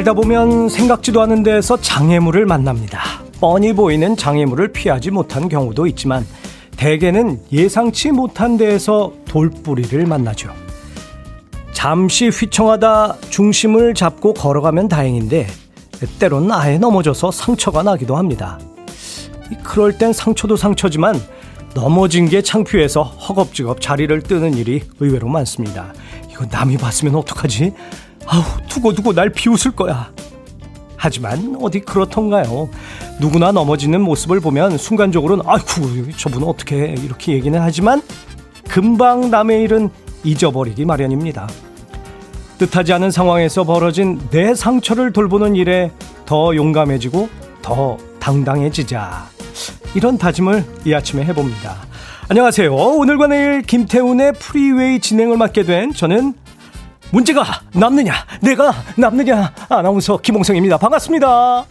살다 보면 생각지도 않은 데에서 장애물을 만납니다. 뻔히 보이는 장애물을 피하지 못한 경우도 있지만 대개는 예상치 못한 데에서 돌뿌리를 만나죠. 잠시 휘청하다 중심을 잡고 걸어가면 다행인데 때로는 아예 넘어져서 상처가 나기도 합니다. 그럴 땐 상처도 상처지만 넘어진 게 창피해서 허겁지겁 자리를 뜨는 일이 의외로 많습니다. 이거 남이 봤으면 어떡하지? 아우, 두고두고 날 비웃을 거야. 하지만 어디 그렇던가요? 누구나 넘어지는 모습을 보면 순간적으로는 아이쿠, 저분은 어떻게 이렇게 얘기는 하지만 금방 남의 일은 잊어버리기 마련입니다. 뜻하지 않은 상황에서 벌어진 내 상처를 돌보는 일에 더 용감해지고 더 당당해지자. 이런 다짐을 이 아침에 해봅니다. 안녕하세요. 오늘과 내일 김태훈의 프리웨이 진행을 맡게 된 저는 문제가 남느냐, 내가 남느냐, 아나운서 김홍성입니다. 반갑습니다.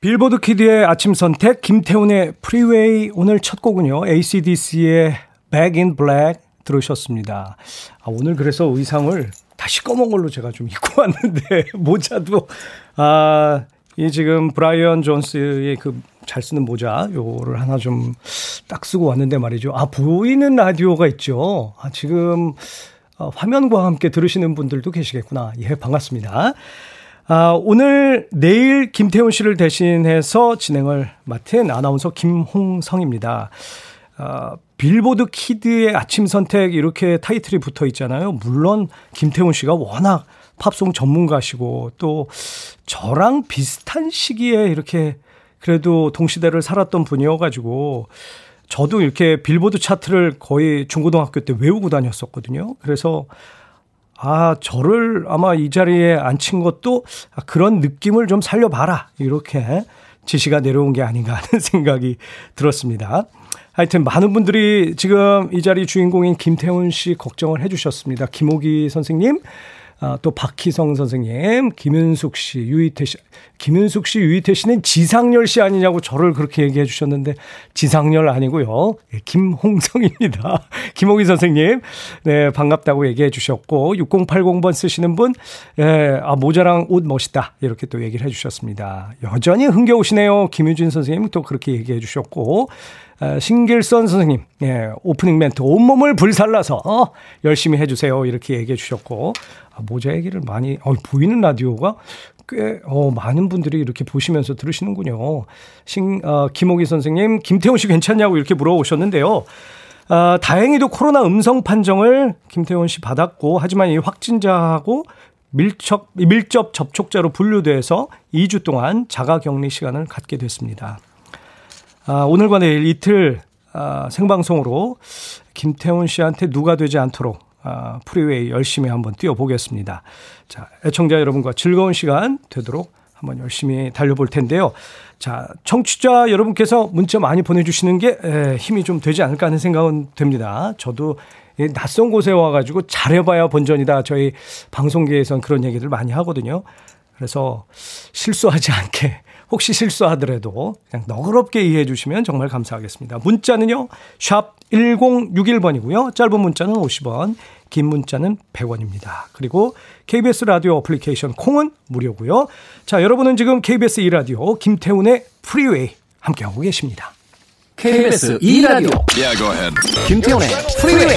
빌보드 kid의 아침 선택, 김태훈의 프리웨이 오늘 첫 곡은요, ACDC의 Back in Black 들으셨습니다. 아, 오늘 그래서 의상을 다시 검은 걸로 제가 좀 입고 왔는데, 모자도, 아, 이 지금 브라이언 존슨의 그 잘 쓰는 모자, 요거를 하나 좀 딱 쓰고 왔는데 말이죠. 아, 보이는 라디오가 있죠. 아, 지금, 어, 화면과 함께 들으시는 분들도 계시겠구나. 예, 반갑습니다. 아, 오늘, 내일 김태훈 씨를 대신해서 진행을 맡은 아나운서 김홍성입니다. 아, 빌보드 kid의 아침 선택 이렇게 타이틀이 붙어 있잖아요. 물론 김태훈 씨가 워낙 팝송 전문가시고 또 저랑 비슷한 시기에 이렇게 그래도 동시대를 살았던 분이어가지고 저도 이렇게 빌보드 차트를 거의 중고등학교 때 외우고 다녔었거든요. 그래서 아, 저를 아마 이 자리에 앉힌 것도 그런 느낌을 좀 살려봐라. 이렇게 지시가 내려온 게 아닌가 하는 생각이 들었습니다. 하여튼 많은 분들이 지금 이 자리 주인공인 김태훈 씨 걱정을 해주셨습니다. 김호기 선생님, 아, 또 박희성 선생님, 김윤숙 씨, 유희태 씨. 김윤숙 씨, 유희태 씨는 지상렬 씨 아니냐고 저를 그렇게 얘기해 주셨는데 지상렬 아니고요. 예, 김홍성입니다. 김홍희 선생님. 네, 반갑다고 얘기해 주셨고 6080번 쓰시는 분 예, 아 모자랑 옷 멋있다. 이렇게 또 얘기를 해 주셨습니다. 여전히 흥겨우시네요. 김유진 선생님 또 그렇게 얘기해 주셨고 아, 신길선 선생님, 예, 오프닝 멘트 온몸을 불살라서 어, 열심히 해주세요 이렇게 얘기해 주셨고 아, 모자 얘기를 많이 어, 보이는 라디오가 꽤 어, 많은 분들이 이렇게 보시면서 들으시는군요. 신 어, 김호기 선생님, 김태훈 씨 괜찮냐고 이렇게 물어보셨는데요. 아, 다행히도 코로나 음성 판정을 김태훈 씨 받았고 하지만 이 확진자하고 밀접 밀접 접촉자로 분류돼서 2주 동안 자가 격리 시간을 갖게 됐습니다. 아, 오늘과 내일 이틀 아, 생방송으로 김태훈 씨한테 누가 되지 않도록 아, 프리웨이 열심히 한번 뛰어보겠습니다. 자, 애청자 여러분과 즐거운 시간 되도록 한번 열심히 달려볼 텐데요. 자, 청취자 여러분께서 문자 많이 보내주시는 게 에, 힘이 좀 되지 않을까 하는 생각은 됩니다. 저도 낯선 곳에 와가지고 잘해봐야 본전이다. 저희 방송계에선 그런 얘기들 많이 하거든요. 그래서 실수하지 않게 혹시 실수하더라도 그냥 너그럽게 이해해 주시면 정말 감사하겠습니다. 문자는요. 샵 1061번이고요. 짧은 문자는 50원, 긴 문자는 100원입니다. 그리고 KBS 라디오 어플리케이션 콩은 무료고요. 자, 여러분은 지금 KBS 2라디오 김태훈의 프리웨이 함께하고 계십니다. KBS 2라디오 Yeah, 김태훈의 프리웨이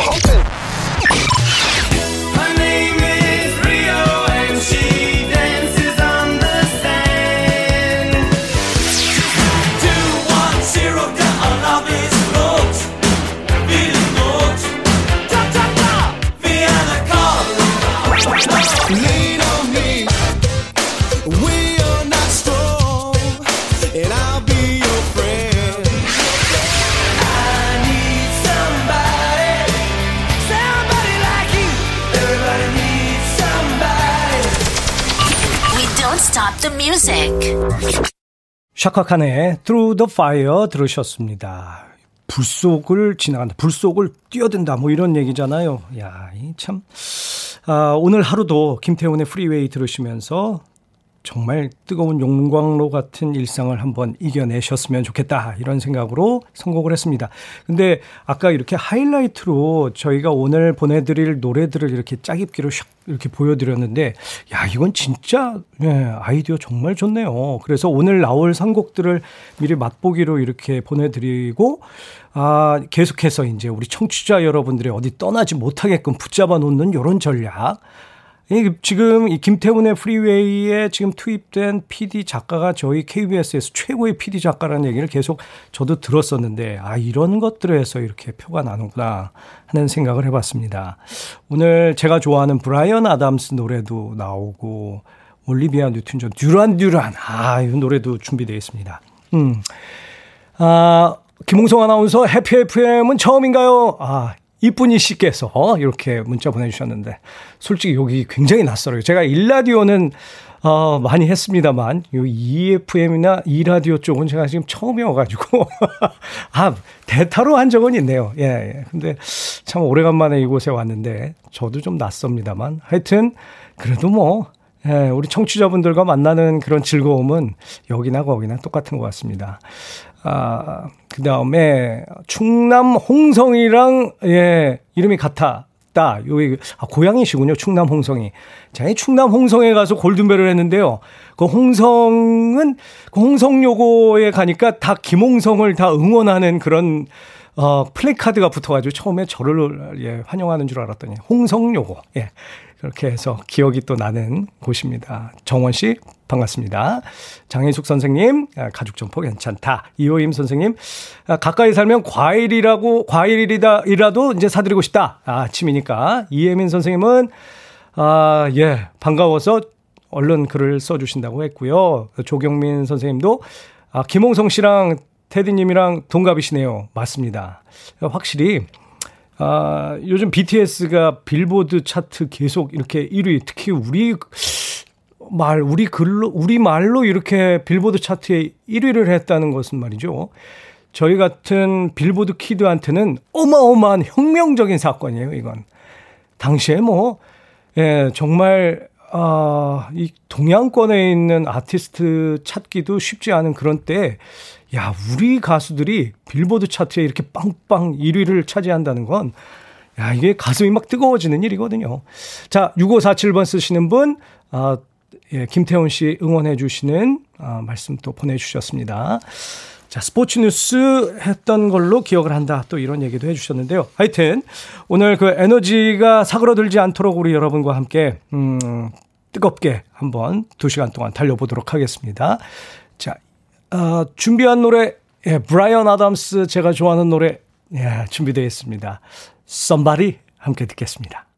샤카칸의 Through the Fire 들으셨습니다. 불 속을 지나간다. 불 속을 뛰어든다. 뭐 이런 얘기잖아요. 야, 이 참. 아, 오늘 하루도 김태훈의 프리웨이 들으시면서 정말 뜨거운 용광로 같은 일상을 한번 이겨내셨으면 좋겠다 이런 생각으로 선곡을 했습니다. 근데 아까 이렇게 하이라이트로 저희가 오늘 보내드릴 노래들을 이렇게 짜깁기로 샥 이렇게 보여드렸는데 야 이건 진짜 네, 아이디어 정말 좋네요. 그래서 오늘 나올 선곡들을 미리 맛보기로 이렇게 보내드리고 아 계속해서 이제 우리 청취자 여러분들이 어디 떠나지 못하게끔 붙잡아 놓는 이런 전략 지금 이 김태훈의 프리웨이에 지금 투입된 PD 작가가 저희 KBS에서 최고의 PD 작가라는 얘기를 계속 저도 들었었는데 아 이런 것들에서 이렇게 표가 나는구나 하는 생각을 해봤습니다. 오늘 제가 좋아하는 브라이언 아담스 노래도 나오고 올리비아 뉴튼 존 듀란 듀란 아이 노래도 준비되어 있습니다. 음. 아 김홍성 아나운서 해피 FM은 처음인가요? 아 이쁜이 씨께서 이렇게 문자 보내주셨는데 솔직히 여기 굉장히 낯설어요. 제가 일라디오는 어, 많이 했습니다만, 요 2FM이나 이라디오 쪽은 제가 지금 처음이어가지고, 아, 대타로 한 적은 있네요. 예, 예. 근데 참 오래간만에 이곳에 왔는데, 저도 좀 낯섭니다만, 하여튼, 그래도 뭐, 예, 우리 청취자분들과 만나는 그런 즐거움은 여기나 거기나 똑같은 것 같습니다. 아, 그 다음에 충남 홍성이랑, 예, 이름이 같아. 다, 요, 아, 고향이시군요. 충남 홍성이. 자, 충남 홍성에 가서 골든벨을 했는데요. 그 홍성은, 그 홍성여고에 가니까 다 김홍성을 다 응원하는 그런, 어, 플래카드가 붙어가지고 처음에 저를, 예, 환영하는 줄 알았더니 홍성여고. 예. 그렇게 해서 기억이 또 나는 곳입니다. 정원 씨, 반갑습니다. 장인숙 선생님, 아, 가죽 점퍼 괜찮다. 이호임 선생님, 아, 가까이 살면 과일이라고, 과일이라도 이제 사드리고 싶다. 아, 아침이니까. 이혜민 선생님은, 아, 예, 반가워서 얼른 글을 써주신다고 했고요. 조경민 선생님도, 아, 김홍성 씨랑 테디님이랑 동갑이시네요. 맞습니다. 확실히, 아, 요즘 BTS가 빌보드 차트 계속 이렇게 1위, 특히 우리 말, 우리 글로, 우리 말로 이렇게 빌보드 차트에 1위를 했다는 것은 말이죠. 저희 같은 빌보드 키드한테는 어마어마한 혁명적인 사건이에요, 이건. 당시에 뭐, 예, 정말, 아, 이 동양권에 있는 아티스트 찾기도 쉽지 않은 그런 때, 야, 우리 가수들이 빌보드 차트에 이렇게 빵빵 1위를 차지한다는 건, 야, 이게 가슴이 막 뜨거워지는 일이거든요. 자, 6547번 쓰시는 분, 아, 예, 김태훈 씨 응원해 주시는 아, 말씀 또 보내주셨습니다. 자, 스포츠 뉴스 했던 걸로 기억을 한다. 또 이런 얘기도 해주셨는데요. 하여튼, 오늘 그 에너지가 사그러들지 않도록 우리 여러분과 함께, 음, 뜨겁게 한번 두 시간 동안 달려보도록 하겠습니다. 자, 어, 준비한 노래, 예, 브라이언 아담스 제가 좋아하는 노래, 예, 준비되어 있습니다. Somebody 함께 듣겠습니다.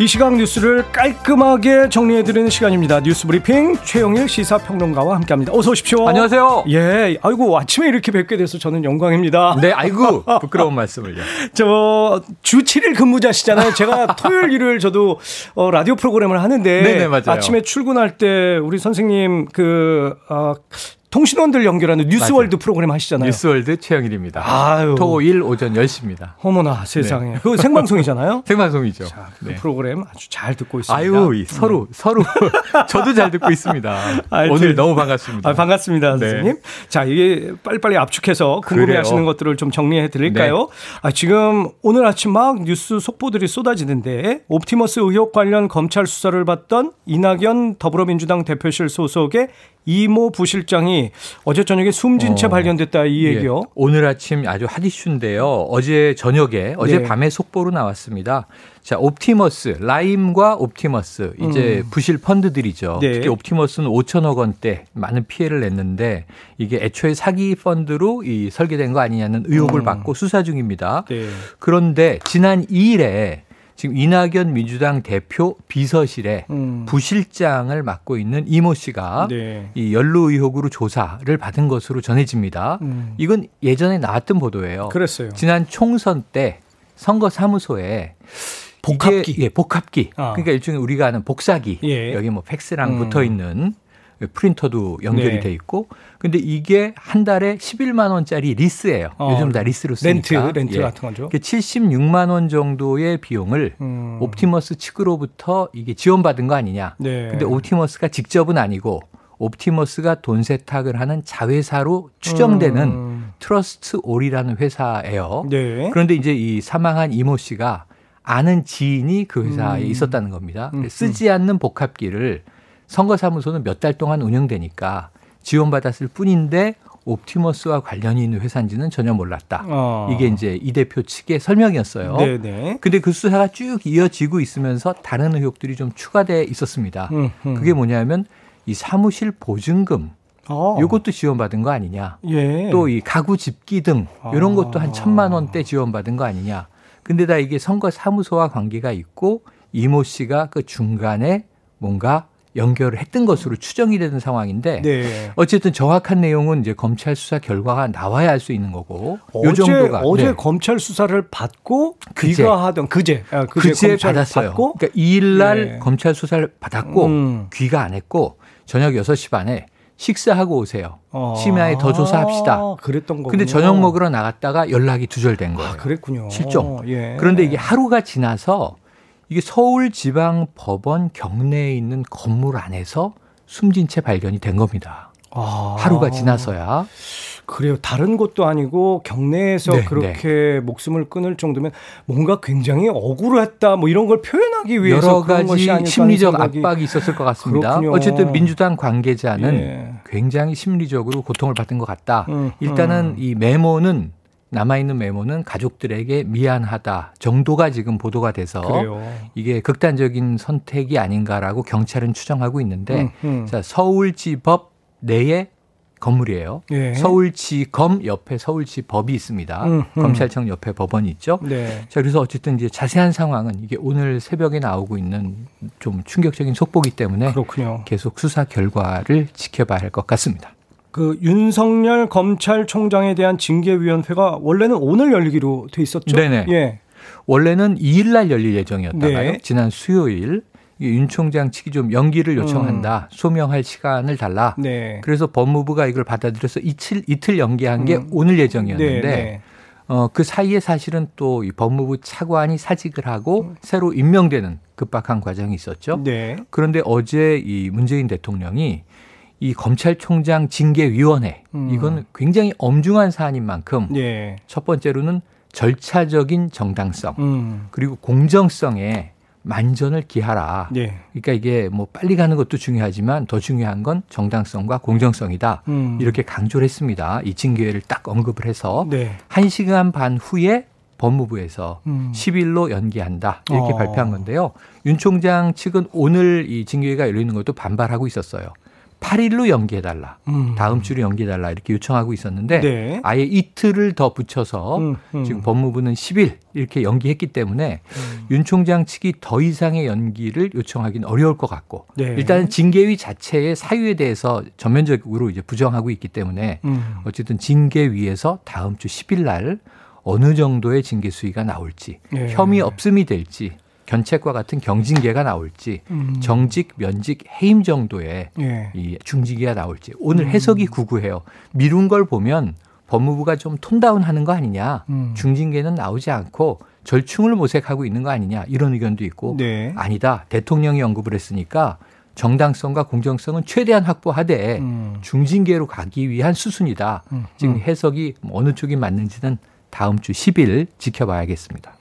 이 시각 뉴스를 깔끔하게 정리해드리는 시간입니다. 뉴스 브리핑 최영일 시사평론가와 함께합니다. 어서 오십시오. 안녕하세요. 예, 아이고 아침에 이렇게 뵙게 돼서 저는 영광입니다. 네, 아이고 부끄러운 말씀을요. 저 주 7일 근무자시잖아요. 제가 토요일 일요일 저도 어, 라디오 프로그램을 하는데 네네, 맞아요. 아침에 출근할 때 우리 선생님 그 어, 통신원들 연결하는 뉴스월드 맞아요. 프로그램 하시잖아요. 뉴스월드 최영일입니다. 아유. 토일 오전 10시입니다. 어머나 세상에. 네. 그 생방송이잖아요. 생방송이죠. 자, 그 네. 프로그램 아주 잘 듣고 있습니다. 아유, 서로 네. 서로 저도 잘 듣고 있습니다. 오늘 너무 반갑습니다. 아, 반갑습니다, 네. 선생님. 자, 이게 빨리빨리 압축해서 궁금해 하시는 것들을 좀 정리해 드릴까요? 네. 아, 지금 오늘 아침 막 뉴스 속보들이 쏟아지는데 옵티머스 의혹 관련 검찰 수사를 받던 이낙연 더불어민주당 대표실 소속의 이모 부실장이 어제 저녁에 숨진 채 어. 발견됐다 이 예. 얘기요. 예. 오늘 아침 아주 핫 이슈인데요. 어제 저녁에 어제 네. 밤에 속보로 나왔습니다. 자, 옵티머스, 라임과 옵티머스 이제 음. 부실 펀드들이죠. 네. 특히 옵티머스는 5천억 원대 많은 피해를 냈는데 이게 애초에 사기 펀드로 이 설계된 거 아니냐는 의혹을 음. 받고 수사 중입니다. 네. 그런데 지난 2일에 지금 이낙연 민주당 대표 비서실에 음. 부실장을 맡고 있는 이모 씨가 네. 이 연루 의혹으로 조사를 받은 것으로 전해집니다. 음. 이건 예전에 나왔던 보도예요. 그랬어요. 지난 총선 때 선거 사무소에 복합기, 예, 복합기. 어. 그러니까 일종의 우리가 아는 복사기. 예. 여기 뭐 팩스랑 음. 붙어 있는 프린터도 연결이 네. 돼 있고 근데 이게 한 달에 11만 원짜리 리스예요. 어, 요즘 다 리스로 쓰니까. 렌트 렌트 예. 같은 거죠. 76만 원 정도의 비용을 음. 옵티머스 측으로부터 이게 지원받은 거 아니냐. 네. 근데 옵티머스가 직접은 아니고 옵티머스가 돈 세탁을 하는 자회사로 추정되는 음. 트러스트 올이라는 회사예요. 네. 그런데 이제 이 사망한 이모 씨가 아는 지인이 그 회사에 음. 있었다는 겁니다. 음. 쓰지 않는 복합기를 선거사무소는 몇 달 동안 운영되니까 지원받았을 뿐인데 옵티머스와 관련이 있는 회사인지는 전혀 몰랐다. 어. 이게 이제 이 대표 측의 설명이었어요. 네네. 근데 그 수사가 쭉 이어지고 있으면서 다른 의혹들이 좀 추가돼 있었습니다. 음, 음. 그게 뭐냐면 이 사무실 보증금 어. 요것도 지원받은 거 아니냐. 예. 또이 가구 집기 등 이런 것도 한 천만 원대 지원받은 거 아니냐. 근데 다 이게 선거 사무소와 관계가 있고 이모 씨가 그 중간에 뭔가 연결을 했던 것으로 추정이 되는 상황인데 네. 어쨌든 정확한 내용은 이제 검찰 수사 결과가 나와야 알수 있는 거고 어제, 요 정도가 어제 네. 검찰 수사를 받고 귀가하던 그제 아, 그제, 그제 받았어요. 받고 그러니까 2일 날 네. 검찰 수사를 받았고 음. 귀가 안 했고 저녁 6시 반에 식사하고 오세요. 어. 심야에 더 조사합시다. 그랬던 거. 근데 저녁 먹으러 나갔다가 연락이 두절된 거예요. 아, 그랬군요. 실종. 예. 그런데 이게 하루가 지나서 이게 서울지방법원 경내에 있는 건물 안에서 숨진 채 발견이 된 겁니다. 아. 하루가 지나서야. 그래요. 다른 곳도 아니고 경내에서 네, 그렇게 네. 목숨을 끊을 정도면 뭔가 굉장히 억울했다 뭐 이런 걸 표현하기 위해서 여러 가지 심리적 압박이 있었을 것 같습니다. 그렇군요. 어쨌든 민주당 관계자는 예. 굉장히 심리적으로 고통을 받은 것 같다. 음, 일단은 음. 이 메모는 남아있는 메모는 가족들에게 미안하다 정도가 지금 보도가 돼서 그래요. 이게 극단적인 선택이 아닌가라고 경찰은 추정하고 있는데 음, 음. 자, 서울지법 내에 건물이에요. 예. 서울지검 옆에 서울지법이 있습니다. 음, 음. 검찰청 옆에 법원이 있죠. 네. 자, 그래서 어쨌든 이제 자세한 상황은 이게 오늘 새벽에 나오고 있는 좀 충격적인 속보기 때문에 그렇군요. 계속 수사 결과를 지켜봐야 할 것 같습니다. 그 윤석열 검찰총장에 대한 징계위원회가 원래는 오늘 열리기로 돼 있었죠. 네네. 예. 원래는 2일 날 열릴 예정이었다가요. 네. 지난 수요일 윤 총장 측이 좀 연기를 요청한다. 음. 소명할 시간을 달라. 네. 그래서 법무부가 이걸 받아들여서 이틀, 이틀 연기한 게 음. 오늘 예정이었는데 네, 네. 어, 그 사이에 사실은 또 이 법무부 차관이 사직을 하고 음. 새로 임명되는 급박한 과정이 있었죠. 네. 그런데 어제 이 문재인 대통령이 이 검찰총장 징계위원회 음. 이건 굉장히 엄중한 사안인 만큼 네. 첫 번째로는 절차적인 정당성 음. 그리고 공정성에 만전을 기하라. 네. 그러니까 이게 뭐 빨리 가는 것도 중요하지만 더 중요한 건 정당성과 공정성이다. 음. 이렇게 강조를 했습니다. 이 징계를 딱 언급을 해서 네. 1시간 반 후에 법무부에서 음. 10일로 연기한다. 이렇게 어. 발표한 건데요. 윤 총장 측은 오늘 이 징계가 열리는 것도 반발하고 있었어요. 8일로 연기해달라. 음. 다음 주로 연기해달라. 이렇게 요청하고 있었는데 네. 아예 이틀을 더 붙여서 음, 음. 지금 법무부는 10일 이렇게 연기했기 때문에 음. 윤 총장 측이 더 이상의 연기를 요청하기는 어려울 것 같고 네. 일단은 징계위 자체의 사유에 대해서 전면적으로 이제 부정하고 있기 때문에 음. 어쨌든 징계위에서 다음 주 10일 날 어느 정도의 징계 수위가 나올지 네. 혐의 없음이 될지 견책과 같은 경징계가 나올지 음. 정직, 면직, 해임 정도의 예. 이 중징계가 나올지 오늘 음. 해석이 구구해요. 미룬 걸 보면 법무부가 좀 톤다운하는 거 아니냐, 음. 중징계는 나오지 않고 절충을 모색하고 있는 거 아니냐 이런 의견도 있고 네. 아니다 대통령이 언급을 했으니까 정당성과 공정성은 최대한 확보하되 음. 중징계로 가기 위한 수순이다. 음. 지금 음. 해석이 어느 쪽이 맞는지는 다음 주 10일 지켜봐야겠습니다.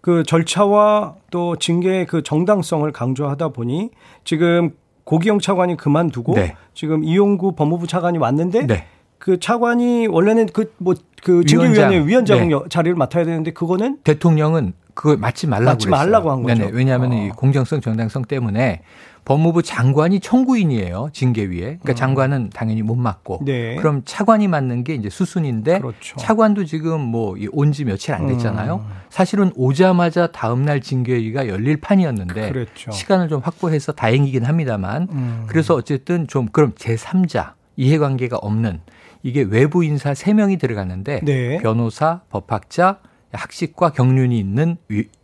그 절차와 또 징계의 그 정당성을 강조하다 보니 지금 고기영 차관이 그만두고 네. 지금 이용구 법무부 차관이 왔는데 네. 그 차관이 원래는 그 뭐그 뭐, 징계위원회 위원장 네. 자리를 맡아야 되는데 그거는 대통령은 그거 맡지 말라고 맡지 말라고 한 거죠. 네네. 왜냐하면 어. 이 공정성 정당성 때문에 법무부 장관이 청구인이에요. 징계위에. 그러니까 음. 장관은 당연히 못 맡고. 네. 그럼 차관이 맡는 게 이제 수순인데 그렇죠. 차관도 지금 뭐 온 지 며칠 안 됐잖아요. 음. 사실은 오자마자 다음 날 징계위가 열릴 판이었는데 그랬죠. 시간을 좀 확보해서 다행이긴 합니다만 음. 그래서 어쨌든 좀 그럼 제3자 이해관계가 없는 이게 외부 인사 3명이 들어갔는데 네. 변호사, 법학자, 학식과 경륜이 있는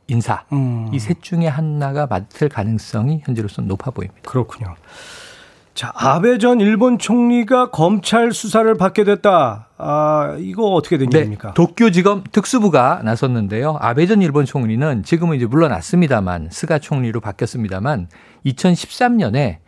인사 음. 이셋 중에 하나가 맡을 가능성이 현재로서는 높아 보입니다. 그렇군요. 자, 아베 전 일본 총리가 검찰 수사를 받게 됐다. 아, 이거 어떻게 된 네, 일입니까? 도쿄지검 특수부가 나섰는데요. 아베 전 일본 총리는 지금은 이제 물러났습니다만 스가 총리로 바뀌었습니다만 2013년에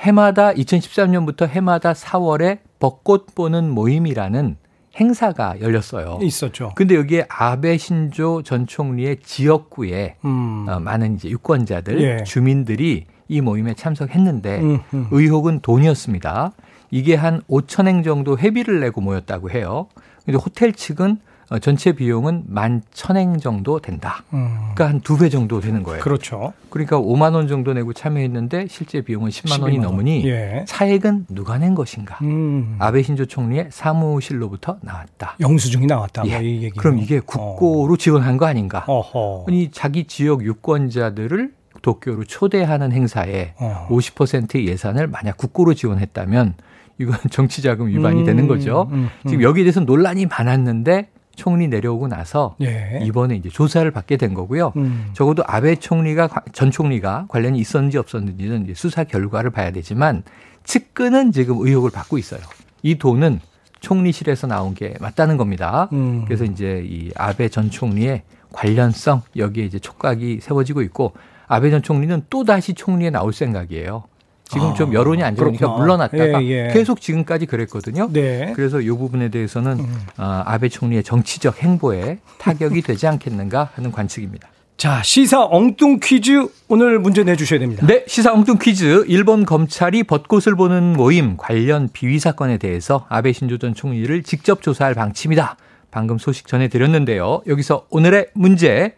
해마다 2013년부터 해마다 4월에 벚꽃 보는 모임이라는 행사가 열렸어요. 있었죠. 근데 여기에 아베 신조 전 총리의 지역구에 음. 어, 많은 이제 유권자들, 예. 주민들이 이 모임에 참석했는데 음, 음. 의혹은 돈이었습니다. 이게 한 5천행 정도 회비를 내고 모였다고 해요. 근데 호텔 측은 어, 전체 비용은 만 천행 정도 된다. 음. 그러니까 한 두 배 정도 되는 거예요. 그렇죠. 그러니까 5만 원 정도 내고 참여했는데 실제 비용은 10만 원이 넘으니 예. 차액은 누가 낸 것인가? 음. 아베 신조 총리의 사무실로부터 나왔다. 영수증이 나왔다. 뭐 예. 그럼 이게 국고로 어. 지원한 거 아닌가? 어허. 아니 자기 지역 유권자들을 도쿄로 초대하는 행사에 어. 50%의 예산을 만약 국고로 지원했다면 이건 정치자금 위반이 음, 되는 거죠. 음, 음. 지금 여기에 대해서 논란이 많았는데 총리 내려오고 나서 예. 이번에 이제 조사를 받게 된 거고요. 음. 적어도 아베 총리가 전 총리가 관련이 있었는지 없었는지는 수사 결과를 봐야 되지만 측근은 지금 의혹을 받고 있어요. 이 돈은 총리실에서 나온 게 맞다는 겁니다. 음. 그래서 이제 이 아베 전 총리의 관련성 여기에 이제 촉각이 세워지고 있고 아베 전 총리는 또 다시 총리에 나올 생각이에요. 지금 아, 좀 여론이 안 좋으니까 그렇구나. 물러났다가 예, 예. 계속 지금까지 그랬거든요. 네. 그래서 이 부분에 대해서는 음. 어, 아베 총리의 정치적 행보에 타격이 되지 않겠는가 하는 관측입니다. 자, 시사 엉뚱 퀴즈 오늘 문제 내주셔야 됩니다. 네, 시사 엉뚱 퀴즈. 일본 검찰이 벚꽃을 보는 모임 관련 비위 사건에 대해서 아베 신조 전 총리를 직접 조사할 방침이다. 방금 소식 전해드렸는데요. 여기서 오늘의 문제.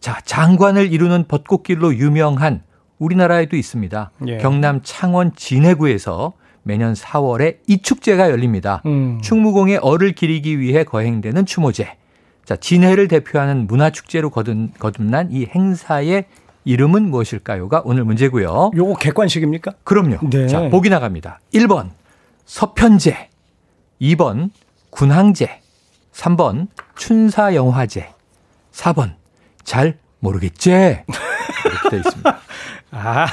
자, 장관을 이루는 벚꽃길로 유명한 우리나라에도 있습니다. 예. 경남 창원 진해구에서 매년 4월에 이 축제가 열립니다. 음. 충무공의 얼을 기리기 위해 거행되는 추모제. 자, 진해를 대표하는 문화축제로 거듭, 거듭난 이 행사의 이름은 무엇일까요가 오늘 문제고요. 요거 객관식입니까? 그럼요. 네. 자, 보기 나갑니다. 1번 서편제, 2번 군항제, 3번 춘사영화제, 4번 잘 모르겠지? 이렇게 되어 있습니다. 아,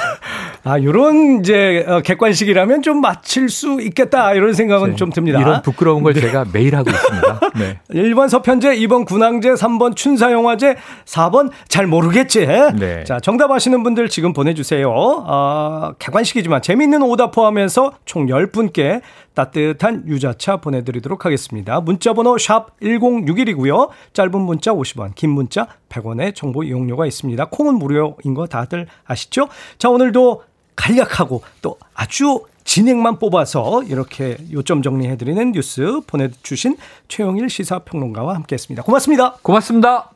아, 요런 이제 어, 객관식이라면 좀 맞힐 수 있겠다 이런 생각은 네, 좀 듭니다. 이런 부끄러운 걸 네. 제가 매일 하고 있습니다. 네. 1번 서편제, 2번 군항제, 3번 춘사영화제, 4번 잘 모르겠지. 네. 자, 정답 아시는 분들 지금 보내 주세요. 어, 객관식이지만 재미있는 오답 포함해서 총 10분께 따뜻한 유자차 보내드리도록 하겠습니다. 문자번호 샵 1061이고요. 짧은 문자 50원, 긴 문자 100원의 정보 이용료가 있습니다. 콩은 무료인 거 다들 아시죠? 자, 오늘도 간략하고 또 아주 진행만 뽑아서 이렇게 요점 정리해드리는 뉴스 보내주신 최영일 시사평론가와 함께했습니다. 고맙습니다. 고맙습니다.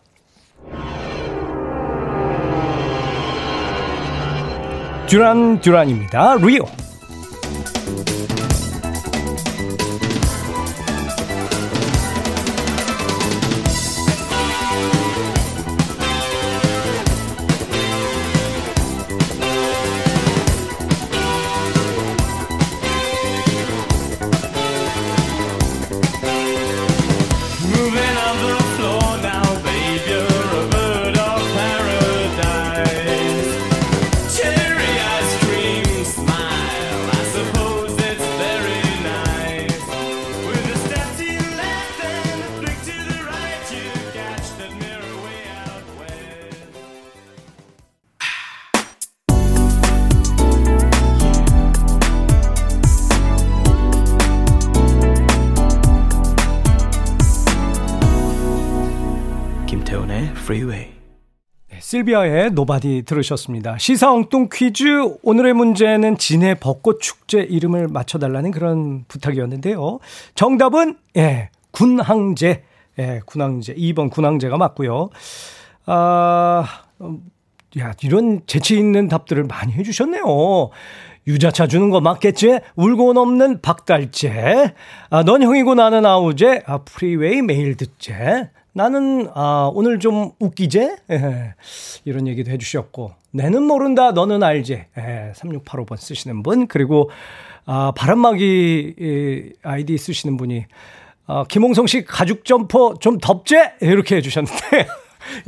듀란 듀란입니다. 리오. 실비아의 Nobody 들으셨습니다. 시사 엉뚱 퀴즈 오늘의 문제는 진해 벚꽃 축제 이름을 맞춰달라는 그런 부탁이었는데요. 정답은 예 군항제 예 군항제 2번 군항제가 맞고요. 아 야, 이런 재치 있는 답들을 많이 해주셨네요. 유자차 주는 거 맞겠지? 울고 넘는 박달재. 아, 넌 형이고 나는 아우제. 아, 프리웨이 매일 듣재. 나는 아, 오늘 좀 웃기제? 예, 이런 얘기도 해주셨고 내는 모른다 너는 알지? 예, 3685번 쓰시는 분 그리고 아, 바람막이 아이디 쓰시는 분이 아, 김홍성 씨 가죽 점퍼 좀 덥제? 이렇게 해주셨는데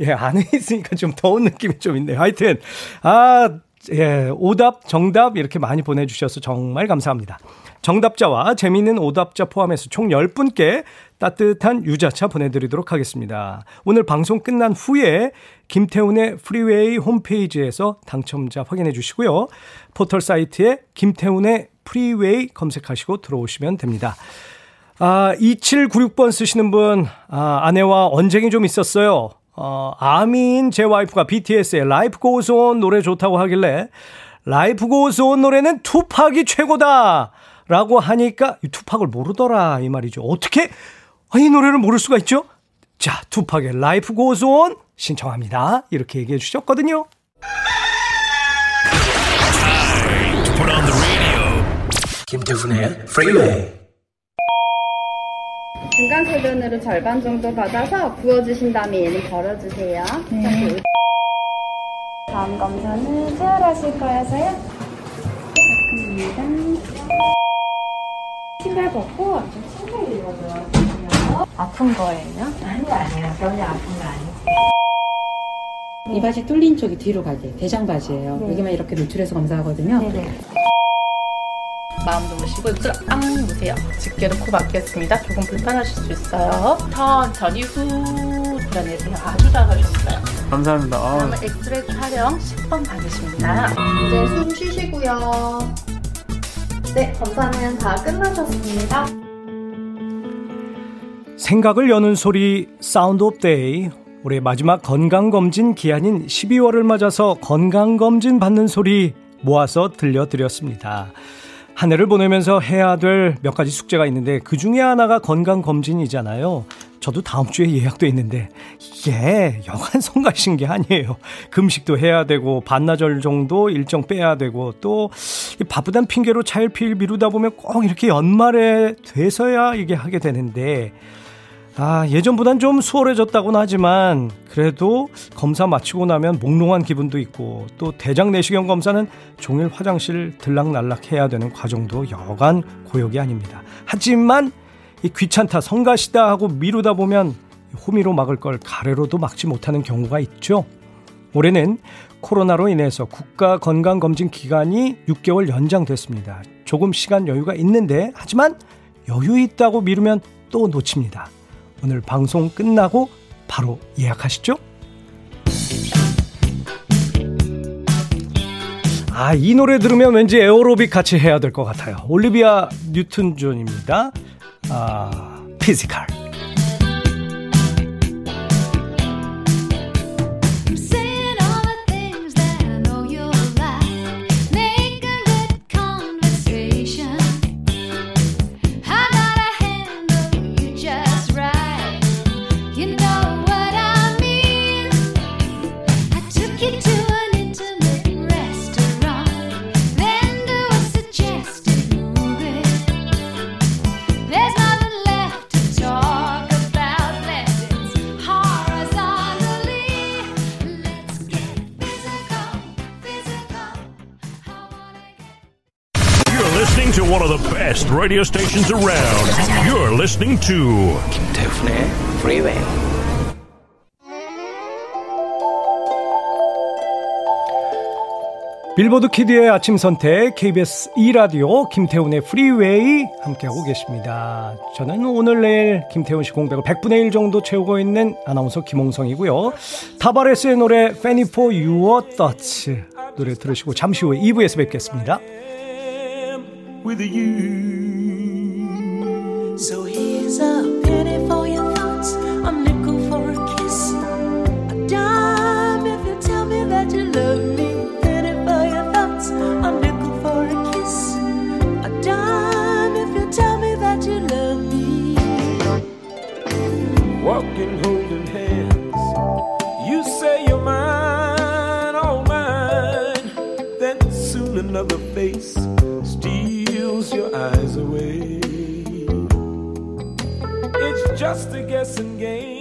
예, 안에 있으니까 좀 더운 느낌이 좀 있네요. 하여튼 아 예, 오답, 정답 이렇게 많이 보내주셔서 정말 감사합니다. 정답자와 재미있는 오답자 포함해서 총 10분께 따뜻한 유자차 보내드리도록 하겠습니다. 오늘 방송 끝난 후에 김태훈의 프리웨이 홈페이지에서 당첨자 확인해 주시고요. 포털 사이트에 김태훈의 프리웨이 검색하시고 들어오시면 됩니다. 아, 2796번 쓰시는 분, 아, 아내와 언쟁이 좀 있었어요. 어, 아미인 제 와이프가 BTS의 Life Goes On 노래 좋다고 하길래 Life Goes On 노래는 투팍이 최고다! 라고 하니까 이 투팍을 모르더라 이 말이죠. 어떻게 이 노래를 모를 수가 있죠? 자, 투팍의 Life Goes On 신청합니다. 이렇게 얘기해 주셨거든요. 김태훈의 프리웨이 중간 소변으로 절반 정도 받아서 부어주신 다음에 얘는 걸어주세요. 네. 다음 검사는 채혈하실 거여서요. 좋습니다. 신발 벗고 천천히 입어줘요. 아픈 거예요? 아니 아니요 전혀 아픈 거 아니에요. 이 바지 뚫린 쪽이 뒤로 가게 대장 바지예요. 네. 여기만 이렇게 노출해서 검사하거든요. 네네. 마음 놓으시고 입술 앙 보세요. 집게로 코 막겠습니다. 조금 불편하실 수 있어요. 천천히 후 불어내세요. 아주 잘하셨어요. 감사합니다. 아. 다음은 엑스레이 촬영 10번 받으십니다. 이제 숨 쉬시고요. 네, 검사는 다 끝나셨습니다. 생각을 여는 소리 Sound of Day 올해 마지막 건강검진 기한인 12월을 맞아서 건강검진 받는 소리 모아서 들려드렸습니다. 한 해를 보내면서 해야 될 몇 가지 숙제가 있는데 그 중에 하나가 건강 검진이잖아요. 저도 다음 주에 예약돼 있는데 이게 여간 성가신 게 아니에요. 금식도 해야 되고 반나절 정도 일정 빼야 되고 또 바쁘단 핑계로 차일피일 미루다 보면 꼭 이렇게 연말에 돼서야 이게 하게 되는데 아, 예전보단 좀 수월해졌다고는 하지만 그래도 검사 마치고 나면 몽롱한 기분도 있고 또 대장 내시경 검사는 종일 화장실 들락날락 해야 되는 과정도 여간 고역이 아닙니다. 하지만 이 귀찮다 성가시다 하고 미루다 보면 호미로 막을 걸 가래로도 막지 못하는 경우가 있죠. 올해는 코로나로 인해서 국가 건강검진 기간이 6개월 연장됐습니다. 조금 시간 여유가 있는데 하지만 여유 있다고 미루면 또 놓칩니다. 오늘 방송 끝나고 바로 예약하시죠. 아, 이 노래 들으면 왠지 에어로빅 같이 해야 될 것 같아요. 올리비아 뉴튼 존입니다. 아, 피지컬. Radio stations around. You're listening to 김태훈의 Freeway. 빌보드 Kid의 아침 선택 KBS 2 라디오 김태훈의 프리웨이 함께하고 계십니다. 저는 오늘 내일 김태훈 씨 공백을 100분의 1 정도 채우고 있는 아나운서 김홍성이고요. 타바레스의 노래 Penny for Your Thoughts 노래 들으시고 잠시 후에 2부에서 뵙겠습니다. With you. So here's a penny for your thoughts, a nickel for a kiss, a dime if you tell me that you love me. Penny for your thoughts, a nickel for a kiss, a dime if you tell me that you love me. Walking, holding hands, you say you're mine, all mine. Then soon another face just a guessing game,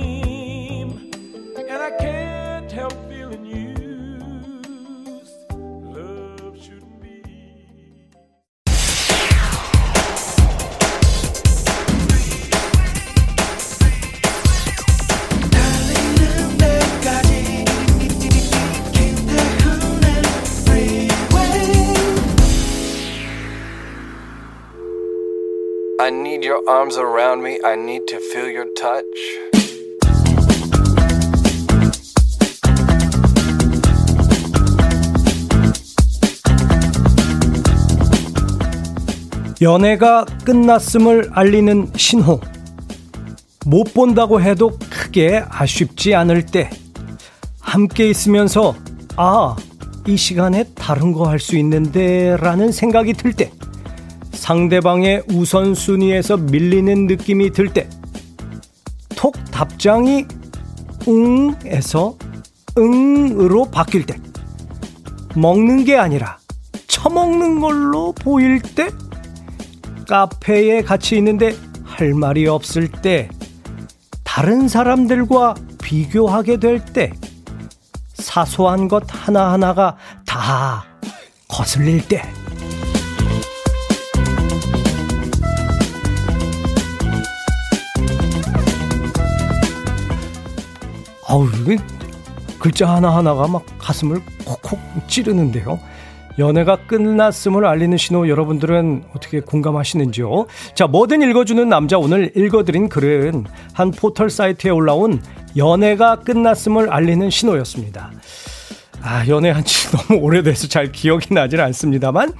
your arms around me. I need to feel your touch. 연애가 끝났음을 알리는 신호. 못 본다고 해도 크게 아쉽지 않을 때. 함께 있으면서, 아, 이 시간에 다른 거 할 수 있는데 라는 생각이 들 때. 상대방의 우선순위에서 밀리는 느낌이 들 때. 톡 답장이 응에서 응으로 바뀔 때. 먹는 게 아니라 처먹는 걸로 보일 때. 카페에 같이 있는데 할 말이 없을 때, 다른 사람들과 비교하게 될 때, 사소한 것 하나하나가 다 거슬릴 때, 아우, 이게 글자 하나하나가 막 가슴을 콕콕 찌르는데요. 연애가 끝났음을 알리는 신호 여러분들은 어떻게 공감하시는지요? 자, 뭐든 읽어주는 남자 오늘 읽어드린 글은 한 포털 사이트에 올라온 연애가 끝났음을 알리는 신호였습니다. 아, 연애한 지 너무 오래돼서 잘 기억이 나질 않습니다만,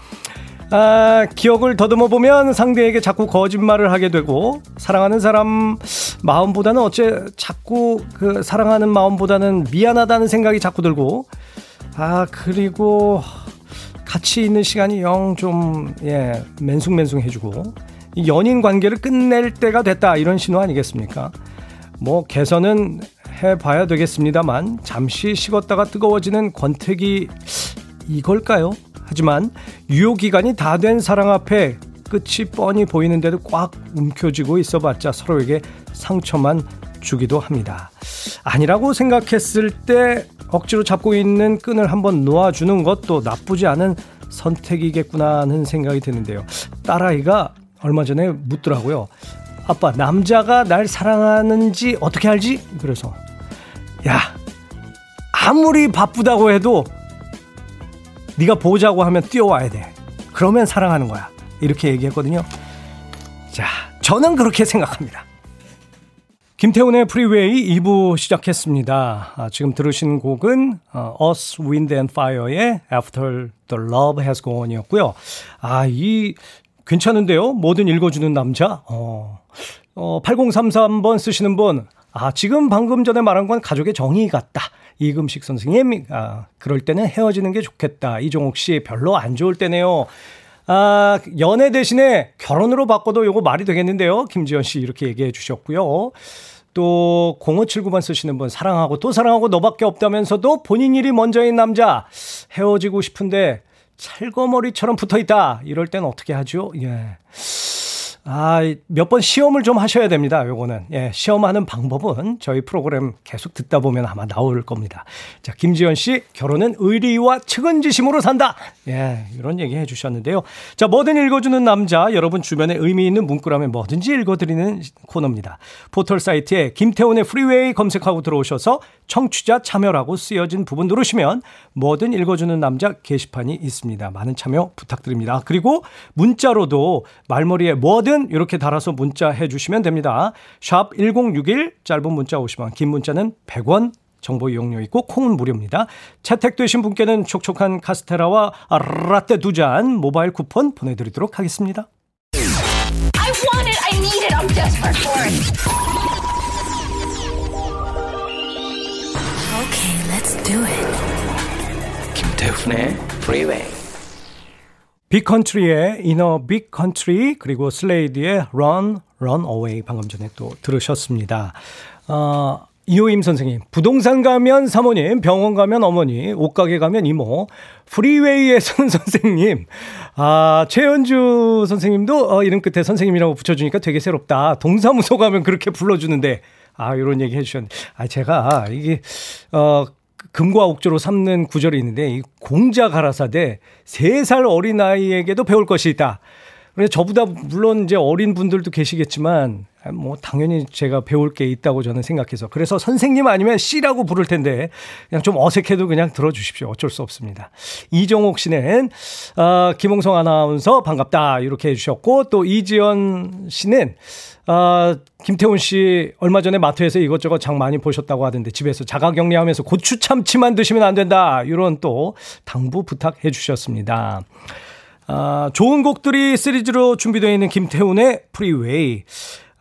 아, 기억을 더듬어 보면 상대에게 자꾸 거짓말을 하게 되고, 사랑하는 사람 마음보다는 어째 자꾸 그 사랑하는 마음보다는 미안하다는 생각이 자꾸 들고, 아, 그리고 같이 있는 시간이 영 좀, 예, 맨숭맨숭 해주고, 연인 관계를 끝낼 때가 됐다. 이런 신호 아니겠습니까? 뭐, 개선은 해봐야 되겠습니다만, 잠시 식었다가 뜨거워지는 권태기, 이걸까요? 하지만, 유효기간이 다 된 사랑 앞에 끝이 뻔히 보이는데도 꽉 움켜쥐고 있어 봤자 서로에게 상처만 주기도 합니다. 아니라고 생각했을 때 억지로 잡고 있는 끈을 한번 놓아주는 것도 나쁘지 않은 선택이겠구나 하는 생각이 드는데요. 딸아이가 얼마 전에 묻더라고요. 아빠, 남자가 날 사랑하는지 어떻게 알지? 그래서, 야, 아무리 바쁘다고 해도 네가 보자고 하면 뛰어와야 돼. 그러면 사랑하는 거야. 이렇게 얘기했거든요. 자, 저는 그렇게 생각합니다. 김태훈의 프리웨이 2부 시작했습니다. 아, 지금 들으신 곡은 어, Us, Wind and Fire의 After the Love Has Gone 이었고요. 아, 이 괜찮은데요? 뭐든 읽어주는 남자. 어, 어, 8033번 쓰시는 분. 아, 지금 방금 전에 말한 건 가족의 정의 같다. 이금식 선생님, 아, 그럴 때는 헤어지는 게 좋겠다. 이종옥 씨, 별로 안 좋을 때네요. 아, 연애 대신에 결혼으로 바꿔도 요거 말이 되겠는데요. 김지현 씨 이렇게 얘기해 주셨고요. 또 0579번 쓰시는 분 사랑하고 또 사랑하고 너밖에 없다면서도 본인 일이 먼저인 남자 헤어지고 싶은데 찰거머리처럼 붙어 있다. 이럴 땐 어떻게 하죠? 예. 아, 몇 번 시험을 좀 하셔야 됩니다. 요거는. 예, 시험하는 방법은 저희 프로그램 계속 듣다 보면 아마 나올 겁니다. 자, 김지현 씨, 결혼은 의리와 측은지심으로 산다. 예, 이런 얘기 해 주셨는데요. 자, 뭐든 읽어주는 남자, 여러분 주변에 의미 있는 문구라면 뭐든지 읽어드리는 코너입니다. 포털 사이트에 김태훈의 프리웨이 검색하고 들어오셔서 청취자 참여라고 쓰여진 부분 누르시면 뭐든 읽어주는 남자 게시판이 있습니다. 많은 참여 부탁드립니다. 그리고 문자로도 말머리에 뭐든 이렇게 달아서 문자 해주시면 됩니다. 샵 1061 짧은 문자 50원 긴 문자는 100원 정보 이용료 있고 콩은 무료입니다. 채택되신 분께는 촉촉한 카스테라와 라떼 두 잔 모바일 쿠폰 보내드리도록 하겠습니다. Okay, let's do it. 김태훈의 Freeway. 빅컨트리의 In a Big Country 그리고 슬레이드의 Run, Run Away 방금 전에 또 들으셨습니다. 어, 이호임 선생님, 부동산 가면 사모님, 병원 가면 어머니, 옷가게 가면 이모, 프리웨이에선 선생님, 아, 최현주 선생님도 어, 이름 끝에 선생님이라고 붙여주니까 되게 새롭다. 동사무소 가면 그렇게 불러주는데, 아, 이런 얘기 해주셨는데, 아, 제가 이게, 어, 금과 옥조로 삼는 구절이 있는데, 이 공자 가라사대 3살 어린아이에게도 배울 것이 있다. 그래서 저보다 물론 이제 어린 분들도 계시겠지만 뭐 당연히 제가 배울 게 있다고 저는 생각해서 그래서 선생님 아니면 C라고 부를 텐데 그냥 좀 어색해도 그냥 들어주십시오. 어쩔 수 없습니다. 이정옥 씨는 어, 김홍성 아나운서 반갑다 이렇게 해주셨고 또 이지연 씨는 아, 김태훈 씨 얼마 전에 마트에서 이것저것 장 많이 보셨다고 하던데 집에서 자가격리하면서 고추 참치만 드시면 안 된다. 이런 또 당부 부탁해 주셨습니다. 아, 좋은 곡들이 시리즈로 준비되어 있는 김태훈의 프리웨이.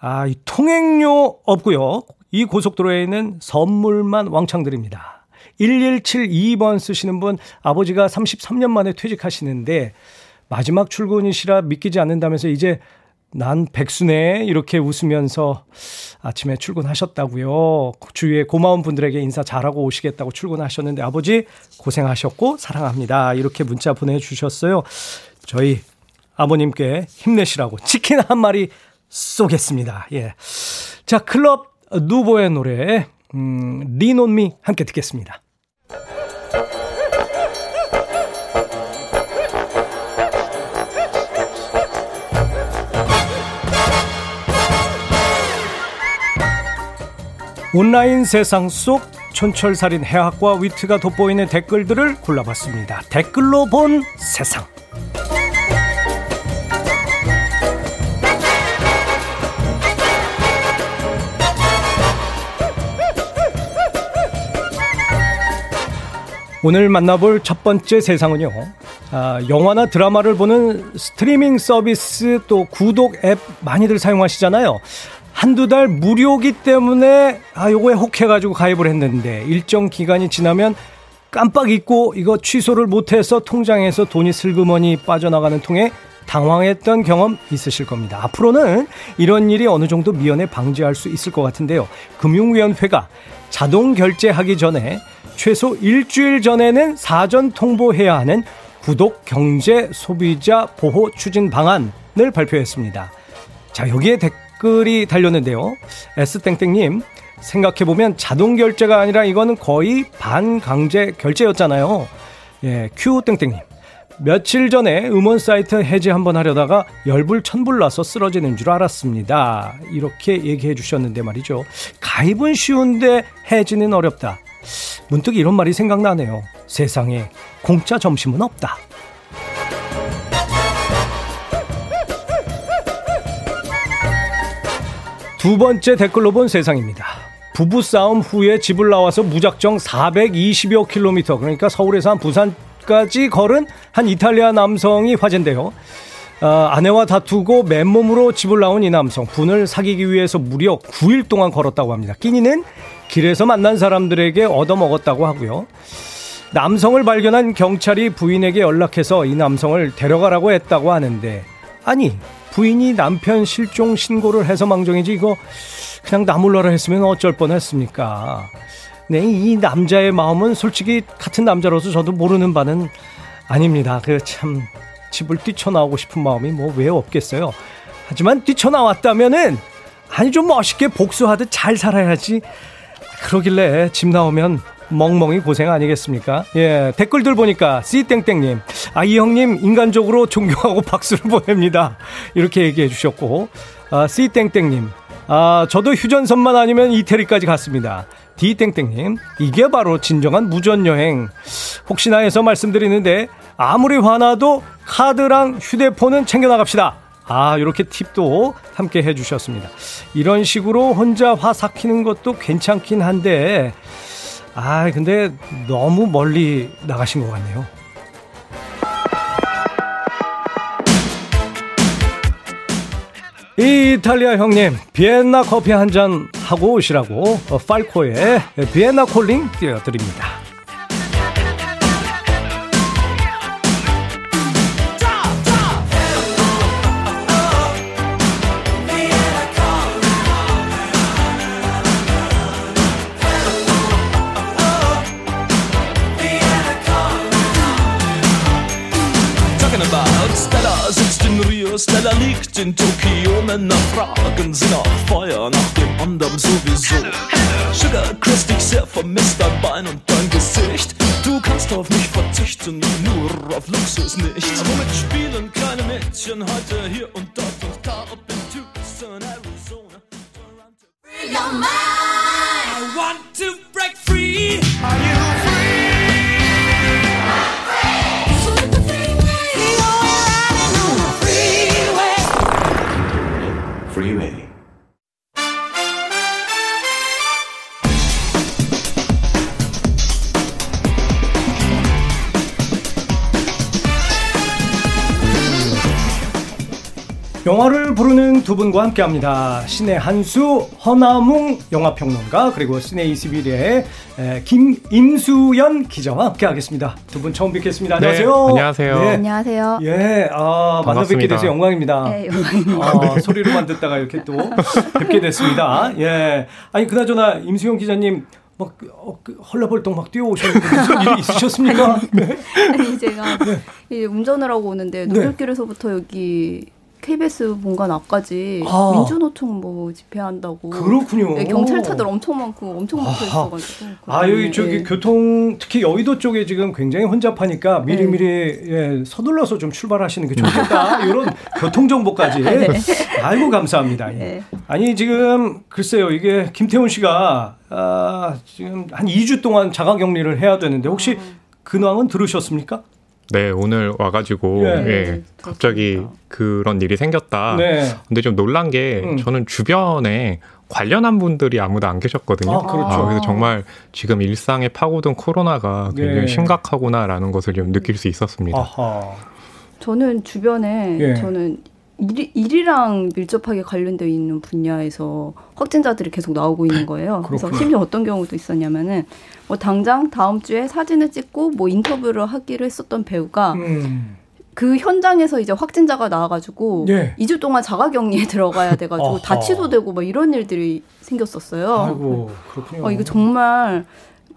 아, 이 통행료 없고요. 이 고속도로에 있는 선물만 왕창 드립니다. 1172번 쓰시는 분 아버지가 33년 만에 퇴직하시는데 마지막 출근이시라 믿기지 않는다면서 이제 난 백수네 이렇게 웃으면서 아침에 출근하셨다고요. 주위에 고마운 분들에게 인사 잘하고 오시겠다고 출근하셨는데 아버지 고생하셨고 사랑합니다. 이렇게 문자 보내 주셨어요. 저희 아버님께 힘내시라고 치킨 한 마리 쏘겠습니다. 예. 자, 클럽 누보의 노래, 음, 리논미 함께 듣겠습니다. 온라인 세상 속 촌철살인 해학과 위트가 돋보이는 댓글들을 골라봤습니다. 댓글로 본 세상. 오늘 만나볼 첫 번째 세상은요. 아, 영화나 드라마를 보는 스트리밍 서비스 또 구독 앱 많이들 사용하시잖아요. 한두 달 무료기 때문에 아 요거에 혹해가지고 가입을 했는데 일정 기간이 지나면 깜빡 잊고 이거 취소를 못해서 통장에서 돈이 슬그머니 빠져나가는 통에 당황했던 경험 있으실 겁니다. 앞으로는 이런 일이 어느 정도 미연에 방지할 수 있을 것 같은데요. 금융위원회가 자동 결제하기 전에 최소 일주일 전에는 사전 통보해야 하는 구독 경제 소비자 보호 추진 방안을 발표했습니다. 자, 여기에 댓글이 달렸는데요. S땡땡님, 생각해보면 자동 결제가 아니라 이거는 거의 반강제 결제였잖아요. 예, Q땡땡님. 며칠 전에 음원 사이트 해지 한번 하려다가 열불 천불 나서 쓰러지는 줄 알았습니다. 이렇게 얘기해 주셨는데 말이죠. 가입은 쉬운데 해지는 어렵다. 문득 이런 말이 생각나네요. 세상에 공짜 점심은 없다. 두 번째 댓글로 본 세상입니다. 부부싸움 후에 집을 나와서 무작정 420여 킬로미터, 그러니까 서울에서 한 부산까지 걸은 한 이탈리아 남성이 화제인데요. 어, 아내와 다투고 맨몸으로 집을 나온 이 남성 분을 사귀기 위해서 무려 9일 동안 걸었다고 합니다. 끼니는 길에서 만난 사람들에게 얻어먹었다고 하고요. 남성을 발견한 경찰이 부인에게 연락해서 이 남성을 데려가라고 했다고 하는데 아니 부인이 남편 실종 신고를 해서 망정이지 이거 그냥 나 몰라라 했으면 어쩔 뻔했습니까? 네, 이 남자의 마음은 솔직히 같은 남자로서 저도 모르는 바는 아닙니다. 그 참 집을 뛰쳐나오고 싶은 마음이 뭐 왜 없겠어요. 하지만 뛰쳐나왔다면은 아니 좀 멋있게 복수하듯 잘 살아야지. 그러길래 집 나오면 멍멍이 고생 아니겠습니까? 예, 댓글들 보니까 씨땡땡님, 아, 이 형님 인간적으로 존경하고 박수를 보냅니다. 이렇게 얘기해 주셨고, 아, 씨땡땡님, 아, 저도 휴전선만 아니면 이태리까지 갔습니다. 디땡땡님, 이게 바로 진정한 무전여행. 혹시나 해서 말씀드리는데, 아무리 화나도 카드랑 휴대폰은 챙겨나갑시다. 아, 이렇게 팁도 함께 해주셨습니다. 이런 식으로 혼자 화 삭히는 것도 괜찮긴 한데, 아, 근데 너무 멀리 나가신 것 같네요. 이 이탈리아 형님, 비엔나 커피 한 잔 하고 오시라고 어, 팔코의 비엔나 콜링 띄워드립니다. Liegt in Tokio, Männer fragen sie nach Feuer, nach dem anderen sowieso. Sugar Chris dich sehr vermisst, dein Bein und dein Gesicht. Du kannst auf mich verzichten, nur auf Luxus nicht. Womit spielen kleine Mädchen heute hier und dort und da, ob in Tucson, Arizona? 영화를 부르는 두 분과 함께합니다. 신의 한수 허나뭉 영화평론가 그리고 신의 21의 김임수연 기자와 함께하겠습니다. 두 분 처음 뵙겠습니다. 안녕하세요. 네, 안녕하세요. 네. 안녕하세요. 예, 아, 만나 뵙게 돼서 영광입니다. 네, 영광입니다. 아, 소리로만 듣다가 이렇게 또 뵙게 됐습니다. 예, 아니 그나저나 임수연 기자님 막 어, 그 헐레벌떡 막 뛰어오셨는데 무슨 일이 있으셨습니까? 네. 아니 제가 네. 운전을 하고 오는데 노들길에서부터 여기 KBS 본관 앞까지 아. 민주노총 뭐 집회한다고. 그렇군요. 네, 경찰차들 엄청 많고 엄청 붙어 있어가지고. 아 여기 저기 네. 교통 특히 여의도 쪽에 지금 굉장히 혼잡하니까 미리미리 네. 예, 서둘러서 좀 출발하시는 게 좋겠다 이런 교통 정보까지. 네. 아이고 감사합니다. 네. 아니 지금 글쎄요 이게 김태훈 씨가 아, 지금 한 2주 동안 자가 격리를 해야 되는데 혹시 아. 근황은 들으셨습니까? 네, 오늘 와가지고, 예, 예 갑자기 그런 일이 생겼다. 네. 근데 좀 놀란 게, 음. 저는 주변에 관련한 분들이 아무도 안 계셨거든요. 아, 그렇죠. 아, 그래서 정말 지금 일상에 파고든 코로나가 굉장히 예. 심각하구나라는 것을 좀 느낄 수 있었습니다. 아하. 저는 주변에, 예. 저는 일, 이랑 밀접하게 관련되어 있는 분야에서 확진자들이 계속 나오고 있는 거예요. 그래서 심지어 어떤 경우도 있었냐면은 뭐 당장 다음 주에 사진을 찍고 뭐 인터뷰를 하기로 했었던 배우가 음. 그 현장에서 이제 확진자가 나와가지고 예. 2주 동안 자가격리에 들어가야 돼가지고 다 취소되고 막 이런 일들이 생겼었어요. 아이고 그렇군요. 어, 이거 정말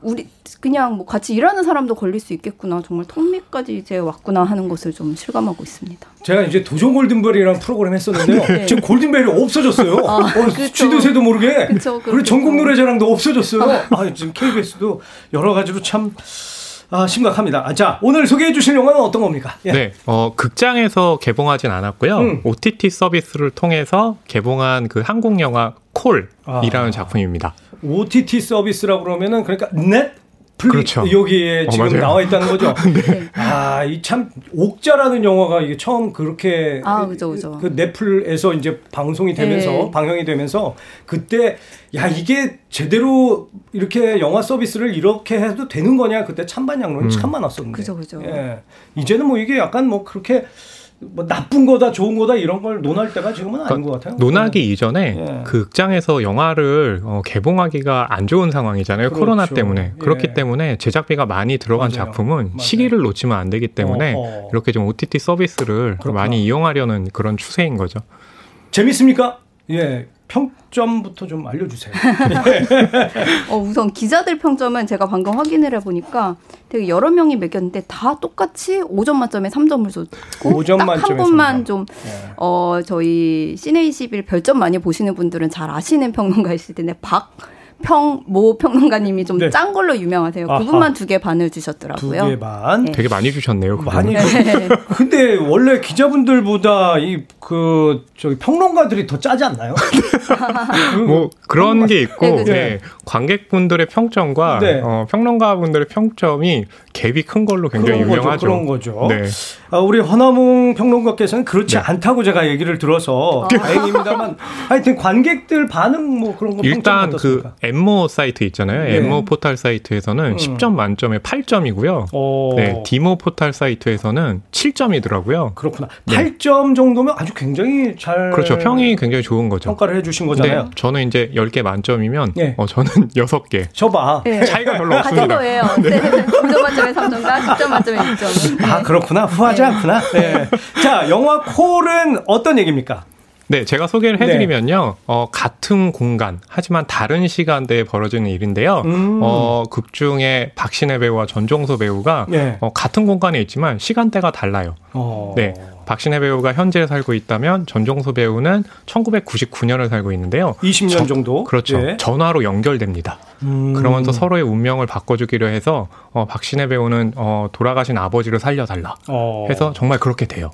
우리 그냥 뭐 같이 일하는 사람도 걸릴 수 있겠구나. 정말 턱밑까지 이제 왔구나 하는 것을 좀 실감하고 있습니다. 제가 이제 도전 골든벨이라는 프로그램 했었는데요. 네. 지금 골든벨이 없어졌어요. 아, 어, 그렇죠. 쥐도 새도 모르게. 그쵸, 그리고 전국 노래자랑도 없어졌어요. 아, 지금 KBS도 여러 가지로 참 아, 심각합니다. 아, 자, 오늘 소개해 주실 영화는 어떤 겁니까? 예. 네, 어, 극장에서 개봉하진 않았고요. 음. OTT 서비스를 통해서 개봉한 그 한국 영화 콜이라는 아. 작품입니다. OTT 서비스라고 그러면은 그러니까 넷 플리 그렇죠. 여기에 어, 지금 맞아요. 나와 있다는 거죠. 네. 아, 이 참 옥자라는 영화가 이게 처음 그렇게 아, 그죠, 그죠. 그 넷플에서 이제 방송이 되면서 네. 방영이 되면서 그때 야 이게 제대로 이렇게 영화 서비스를 이렇게 해도 되는 거냐 그때 찬반 양론이 음. 참 많았었는데. 그죠, 그죠. 예. 이제는 뭐 이게 약간 뭐 그렇게 뭐 나쁜 거다 좋은 거다 이런 걸 논할 때가 지금은 아닌 그러니까 것 같아요. 논하기 네. 이전에 예. 그 극장에서 영화를 어, 개봉하기가 안 좋은 상황이잖아요. 그렇죠. 코로나 때문에 예. 그렇기 때문에 제작비가 많이 들어간 맞아요. 작품은 맞아요. 시기를 놓치면 안 되기 때문에 어허. 이렇게 좀 OTT 서비스를 그렇구나. 많이 이용하려는 그런 추세인 거죠. 재밌습니까? 예. 평점부터 좀 알려주세요. 어, 우선 기자들 평점은 제가 방금 확인을 해보니까 되게 여러 명이 매겼는데 다 똑같이 5점 만점에 3점을 줬고 5점 딱한 분만 좀 네. 어, 저희 시네21 별점 많이 보시는 분들은 잘 아시는 평론가이실 텐데 박 평 모 평론가님이 좀짠 네. 걸로 유명하세요. 아하. 그분만 두 개 반을 주셨더라고요. 두 개 반. 네. 되게 많이 주셨네요. 그분. 많이. 네. 근데 원래 기자분들보다 이 그 저기 평론가들이 더 짜지 않나요? 뭐 그런 게 있고 네, 네. 관객분들의 평점과 네. 어, 평론가분들의 평점이 갭이 큰 걸로 굉장히 그런 유명하죠. 거죠, 그런 거죠. 네. 아, 우리 허남웅 평론가께서는 그렇지 네. 않다고 제가 얘기를 들어서 아. 다행입니다만 하여튼 관객들 반응 뭐 그런 거 일단 그 엠모 사이트 있잖아요. 네. 엠모 포탈 사이트에서는 음. 10점 만점에 8점이고요. 오. 네, 디모 포탈 사이트에서는 7점이더라고요. 그렇구나. 8점 정도면 아주 굉장히 잘 그렇죠. 평이 굉장히 좋은 거죠. 평가를 해 주신 거잖아요. 저는 이제 10개 만점이면 네. 어, 저는 6개. 저봐. 네. 차이가 별로 없습니다. 같은 거예요. 네. 9점 만점에 3점과 10점 만점에 6점. 아, 그렇구나. 후하지 네. 않구나. 네. 자, 영화 콜은 어떤 얘기입니까? 네, 제가 소개를 네. 해드리면요. 네. 어, 같은 공간, 하지만 다른 시간대에 벌어지는 일인데요. 음. 어, 극 중에 박신혜 배우와 전종서 배우가 네. 어, 같은 공간에 있지만 시간대가 달라요. 어. 네. 박신혜 배우가 현재 살고 있다면 전종서 배우는 1999년을 살고 있는데요. 20년 저, 정도? 그렇죠. 네. 전화로 연결됩니다. 음. 그러면서 서로의 운명을 바꿔주기로 해서 어, 박신혜 배우는 어, 돌아가신 아버지를 살려달라 어. 해서 정말 그렇게 돼요.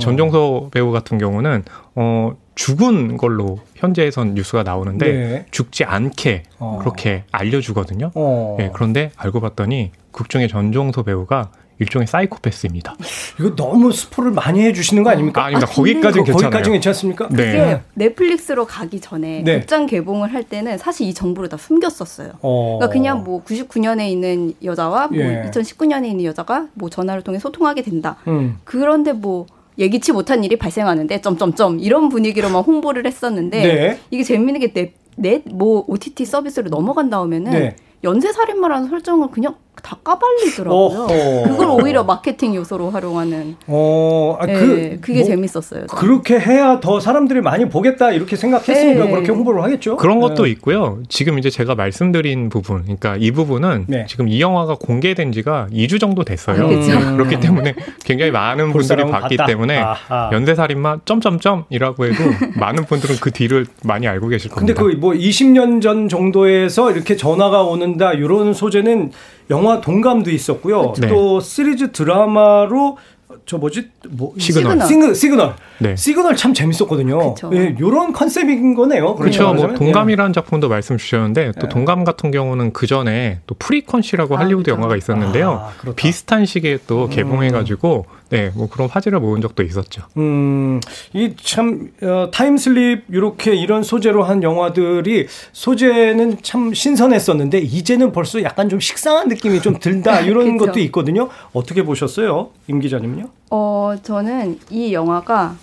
전종서 배우 같은 경우는 어 죽은 걸로 현재에선 뉴스가 나오는데 네. 죽지 않게 어. 그렇게 알려주거든요. 어. 네, 그런데 알고 봤더니 극중의 전종서 배우가 일종의 사이코패스입니다. 이거 너무 스포를 많이 해주시는 거 아닙니까? 아, 닙니다 아, 거기까지는 괜찮아요. 거기까지는 괜찮습니까? 네. 그게 넷플릭스로 가기 전에 네. 극장 개봉을 할 때는 사실 이 정보를 다 숨겼었어요. 어. 그러니까 그냥 뭐 99년에 있는 여자와 뭐 예. 2019년에 있는 여자가 뭐 전화를 통해 소통하게 된다. 음. 그런데 뭐 예기치 못한 일이 발생하는데 점점점 이런 분위기로만 홍보를 했었는데 네. 이게 재밌는 게 넷뭐 OTT 서비스로 넘어간 다음에는 네. 연쇄살인마라는 설정을 그냥 다 까발리더라고요. 어허. 그걸 오히려 마케팅 요소로 활용하는. 어, 아, 네, 그, 그게 뭐, 재밌었어요. 저는. 그렇게 해야 더 사람들이 많이 보겠다 이렇게 생각했으니까 네. 그렇게 홍보를 하겠죠. 그런 것도 네. 있고요. 지금 이제 제가 말씀드린 부분, 그러니까 이 부분은 네. 지금 이 영화가 공개된 지가 2주 정도 됐어요. 음. 그렇기 때문에 굉장히 많은 분들이 봤기 봤다. 때문에 아하. 연쇄살인마 점점점이라고 해도 많은 분들은 그 뒤를 많이 알고 계실 겁니다. 근데 그 뭐 20년 전 정도에서 이렇게 전화가 오는다 이런 소재는 영화 동감도 있었고요. 네. 또 시리즈 드라마로 저 뭐지 뭐 시그널 시그널 시그널, 네. 시그널 참 재밌었거든요. 예, 이런 컨셉인 거네요. 그렇죠. 뭐 동감이라는 예. 작품도 말씀 주셨는데 또 예. 동감 같은 경우는 그 전에 또 Frequency라고 아, 할리우드 그렇죠. 영화가 있었는데요. 아, 비슷한 시기에 또 음. 개봉해가지고 네, 뭐 그런 화제를 모은 적도 있었죠. 음, 이참 어, time slip 이렇게 이런 소재로 한 영화들이 소재는 참 신선했었는데 이제는 벌써 약간 좀 식상한 느낌이 좀 들다 이런 것도 있거든요. 어떻게 보셨어요, 임 기자님요? 어, 저는 이 영화가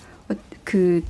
그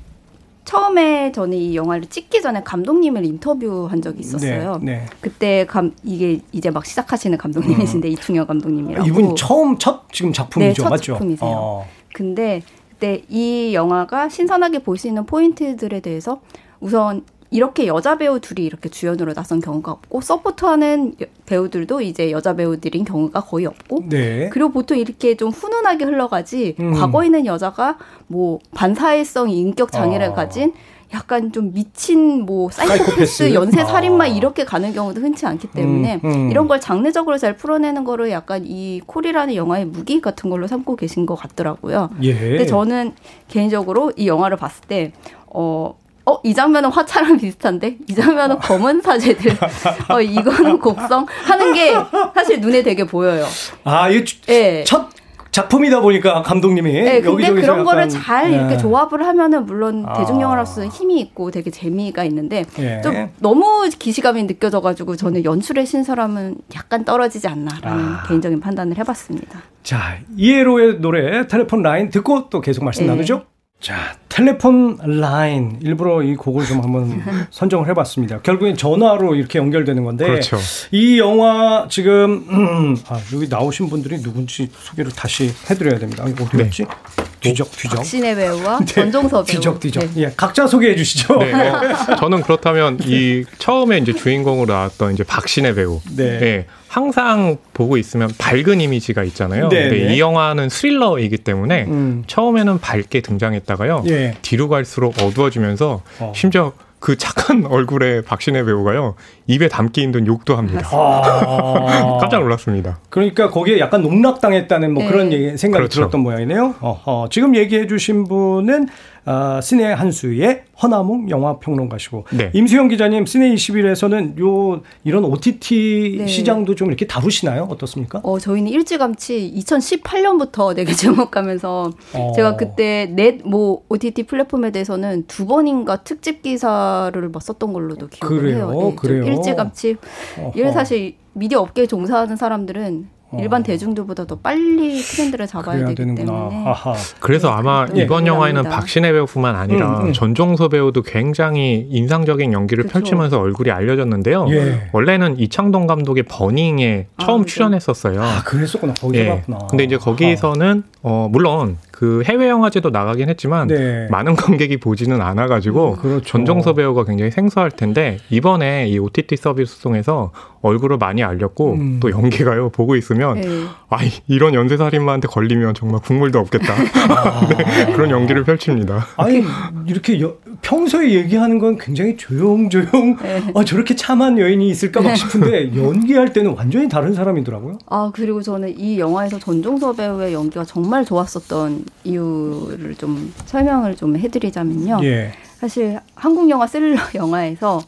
처음에 저는 이 영화를 찍기 전에 감독님을 인터뷰한 적이 있었어요. 네, 네. 그때 감 이게 이제 막 시작하시는 감독님이신데 음. 이충혁 감독님이라고. 이분 처음 첫 지금 작품이죠, 네, 첫 맞죠? 작품이세요. 어. 근데 그때 이 영화가 신선하게 볼 수 있는 포인트들에 대해서 우선 이렇게 여자 배우 둘이 이렇게 주연으로 나선 경우가 없고 서포트하는 배우들도 이제 여자 배우들인 경우가 거의 없고 네. 그리고 보통 이렇게 좀 훈훈하게 흘러가지 음. 과거에 있는 여자가 뭐 반사회성 인격 장애를 아. 가진 약간 좀 미친 뭐 사이코패스, 연쇄 살인마 아. 이렇게 가는 경우도 흔치 않기 때문에 음, 음. 이런 걸 장르적으로 잘 풀어내는 거를 약간 이 콜이라는 영화의 무기 같은 걸로 삼고 계신 것 같더라고요. 예. 근데 저는 개인적으로 이 영화를 봤을 때 어, 어, 이 장면은 화차랑 비슷한데? 이 장면은 검은 사제들. 어, 이거는 곡성? 하는 게 사실 눈에 되게 보여요. 아, 이게 네. 첫 작품이다 보니까 감독님이 네, 근데 그런 거를 잘 네. 이렇게 조합을 하면은 물론 아. 대중영화로서 힘이 있고 되게 재미가 있는데 예. 좀 너무 기시감이 느껴져가지고 저는 연출의 신사람은 약간 떨어지지 않나라는 아. 개인적인 판단을 해봤습니다. 자 이에로의 노래 텔레폰 라인 듣고 또 계속 말씀 네. 나누죠. 자, 텔레폰 라인 일부러 이 곡을 좀 한번 선정을 해봤습니다. 결국엔 전화로 이렇게 연결되는 건데 그렇죠. 이 영화 지금 음, 아, 여기 나오신 분들이 누군지 소개를 다시 해드려야 됩니다. 어디였지? 네. 뒤적 뒤적. 박신혜 배우와 네. 전종서 배우. 뒤적 뒤적. 네. 예, 각자 소개해 주시죠. 네. 어, 저는 그렇다면 이 처음에 이제 주인공으로 나왔던 이제 박신혜 배우. 네. 네. 항상 보고 있으면 밝은 이미지가 있잖아요. 네, 근데 네. 이 영화는 스릴러이기 때문에 음. 처음에는 밝게 등장했다가요. 예. 뒤로 갈수록 어두워지면서 어. 심지어 그 착한 얼굴에 박신혜 배우가요 입에 담기 힘든 욕도 합니다. 아~ 깜짝 놀랐습니다. 그러니까 거기에 약간 농락당했다는 뭐 네. 그런 얘기, 생각이 그렇죠. 들었던 모양이네요. 어허. 지금 얘기해주신 분은 어, 시네 한 수의 허나몽 영화 평론가시고 네. 임수영 기자님 시네 21에서는 요 이런 OTT 네. 시장도 좀 이렇게 다루시나요? 어떻습니까? 어 저희는 일찌감치 2018년부터 되게 주목하면서 어. 제가 그때 넷 뭐 OTT 플랫폼에 대해서는 두 번인가 특집 기사를 뭐 썼던 걸로도 기억을 그래요? 해요. 네, 그래요? 일찌감치. 이래 사실 미디어 업계에 종사하는 사람들은 일반 어. 대중들보다 도 빨리 트렌드를 잡아야 되기 되는구나. 때문에. 아하. 그래서 아마 네, 이번 영화에는 박신혜 배우뿐만 아니라 음, 음. 전종서 배우도 굉장히 인상적인 연기를 그쵸. 펼치면서 얼굴이 알려졌는데요. 예. 원래는 이창동 감독의 버닝에 아, 처음 아, 출연했었어요. 아, 그랬었구나. 거기 예. 봤구나. 근데 이제 거기서는 어, 물론 그 해외 영화제도 나가긴 했지만 네. 많은 관객이 보지는 않아가지고 음, 그렇죠. 전종서 배우가 굉장히 생소할 텐데 이번에 이 OTT 서비스 통해서 얼굴을 많이 알렸고 음. 또 연기가요 보고 있으면 네. 아 이런 연쇄살인마한테 걸리면 정말 국물도 없겠다 아. 네, 그런 연기를 펼칩니다. 아니 이렇게 여, 평소에 얘기하는 건 굉장히 조용조용 네. 아 저렇게 참한 여인이 있을까 막 싶은데 연기할 때는 완전히 다른 사람이더라고요. 아 그리고 저는 이 영화에서 전종서 배우의 연기가 정말 좋았었던 이유를 좀 설명을 좀 해드리자면요. 예. 사실 한국 영화 스릴러 영화에서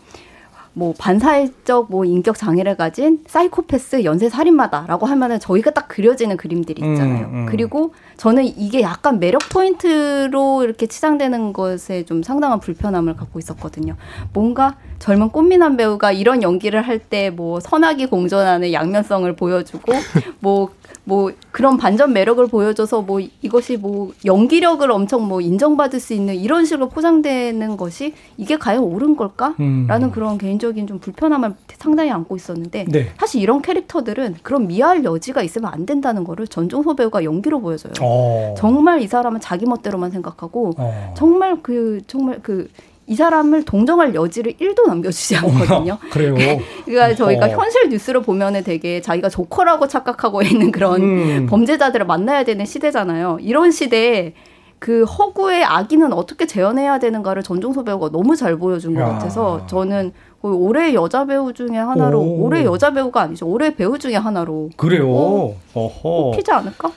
뭐 반사회적 뭐 인격 장애를 가진 사이코패스 연쇄 살인마다라고 하면은 저희가 딱 그려지는 그림들이 있잖아요. 음, 음. 그리고 저는 이게 약간 매력 포인트로 이렇게 치장되는 것에 좀 상당한 불편함을 갖고 있었거든요. 뭔가 젊은 꽃미남 배우가 이런 연기를 할 때 뭐 선악이 공존하는 양면성을 보여주고 뭐뭐 그런 반전 매력을 보여줘서 뭐 이것이 뭐 연기력을 엄청 뭐 인정받을 수 있는 이런 식으로 포장되는 것이 이게 과연 옳은 걸까라는 음. 그런 개인적인 좀 불편함을 상당히 안고 있었는데 네. 사실 이런 캐릭터들은 그런 미할 여지가 있으면 안 된다는 거를 전종소 배우가 연기로 보여줘요. 어. 정말 이 사람은 자기 멋대로만 생각하고 어. 정말 그 정말 그 이 사람을 동정할 여지를 1도 남겨주지 않거든요. 그래요. 그러니까 저희가 어. 현실 뉴스를 보면은 되게 자기가 조커라고 착각하고 있는 그런 음. 범죄자들을 만나야 되는 시대잖아요. 이런 시대에 그 허구의 악인은 어떻게 재현해야 되는가를 전종서 배우가 너무 잘 보여준 것 야. 같아서 저는 거의 올해 여자 배우 중에 하나로 오. 올해 여자 배우가 아니죠 올해 배우 중에 하나로 그래요. 어, 어허. 피지 않을까?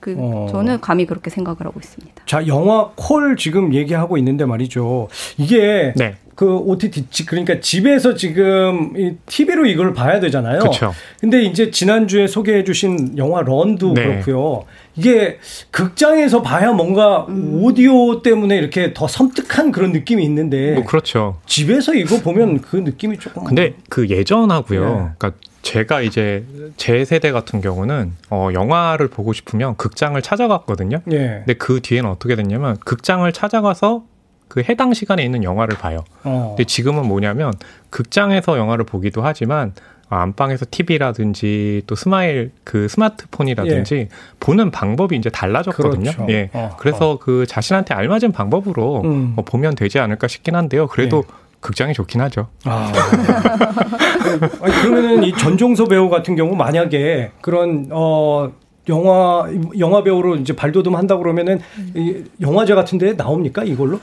그 어. 저는 감히 그렇게 생각을 하고 있습니다. 자, 영화 콜 지금 얘기하고 있는데 말이죠. 이게 네. 그 OTT 그러니까 집에서 지금 이 TV로 이걸 봐야 되잖아요. 그렇죠. 근데 이제 지난주에 소개해 주신 영화 런도 네. 그렇고요. 이게 극장에서 봐야 뭔가 음. 오디오 때문에 이렇게 더 섬뜩한 그런 느낌이 있는데 뭐 그렇죠. 집에서 이거 보면 그 느낌이 조금 근데 그 예전하고요. 네. 그러니까 제가 이제 제 세대 같은 경우는 어 영화를 보고 싶으면 극장을 찾아갔거든요. 예. 근데 그 뒤에는 어떻게 됐냐면 극장을 찾아가서 그 해당 시간에 있는 영화를 봐요. 어. 근데 지금은 뭐냐면 극장에서 영화를 보기도 하지만 안방에서 TV라든지 또 스마일 그 스마트폰이라든지 예. 보는 방법이 이제 달라졌거든요. 그렇죠. 예. 어, 그래서 어. 그 자신한테 알맞은 방법으로 음. 뭐 보면 되지 않을까 싶긴 한데요. 그래도 예. 극장이 좋긴 하죠. 아. 아니, 그러면은 이 전종서 배우 같은 경우 만약에 그런 어 영화 영화 배우로 이제 발돋움 한다 그러면은 이 영화제 같은 데 나옵니까 이걸로?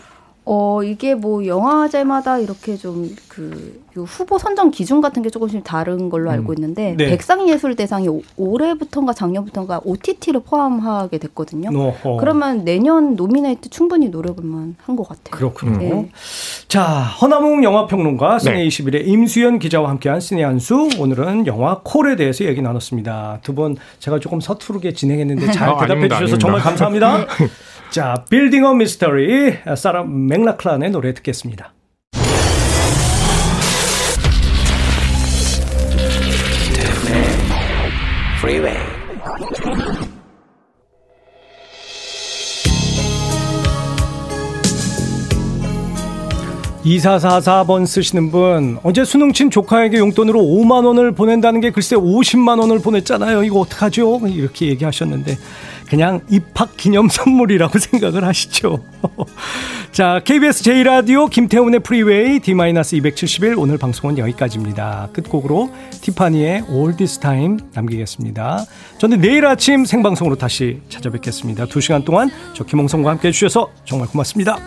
어, 이게 뭐 영화제마다 이렇게 좀 그 후보 선정 기준 같은 게 조금씩 다른 걸로 알고 음. 있는데 네. 백상예술대상이 올해부터인가 작년부터인가 OTT를 포함하게 됐거든요. 어허. 그러면 내년 노미네이트 충분히 노려볼만 한 것 같아요. 그렇군요. 네. 자, 허나몽 영화평론가 시네 21의 네. 임수연 기자와 함께한 시네 한수 오늘은 영화 콜에 대해서 얘기 나눴습니다. 두 분 제가 조금 서투르게 진행했는데 잘 아, 대답해 주셔서 아닙니다. 정말 감사합니다. 자, 빌딩 어 미스터리 사라 맥라클란의 노래 듣겠습니다. Freeway. 2444번 쓰시는 분, 어제 수능 친 조카에게 용돈으로 5만 원을 보낸다는 게 글쎄 50만 원을 보냈잖아요. 이거 어떡하죠? 이렇게 얘기하셨는데, 그냥 입학 기념 선물이라고 생각을 하시죠. 자, KBS 제1라디오 김태훈의 프리웨이 D-271 오늘 방송은 여기까지입니다. 끝곡으로 티파니의 All This Time 남기겠습니다. 저는 내일 아침 생방송으로 다시 찾아뵙겠습니다. 2시간 동안 저 김홍성과 함께 해주셔서 정말 고맙습니다.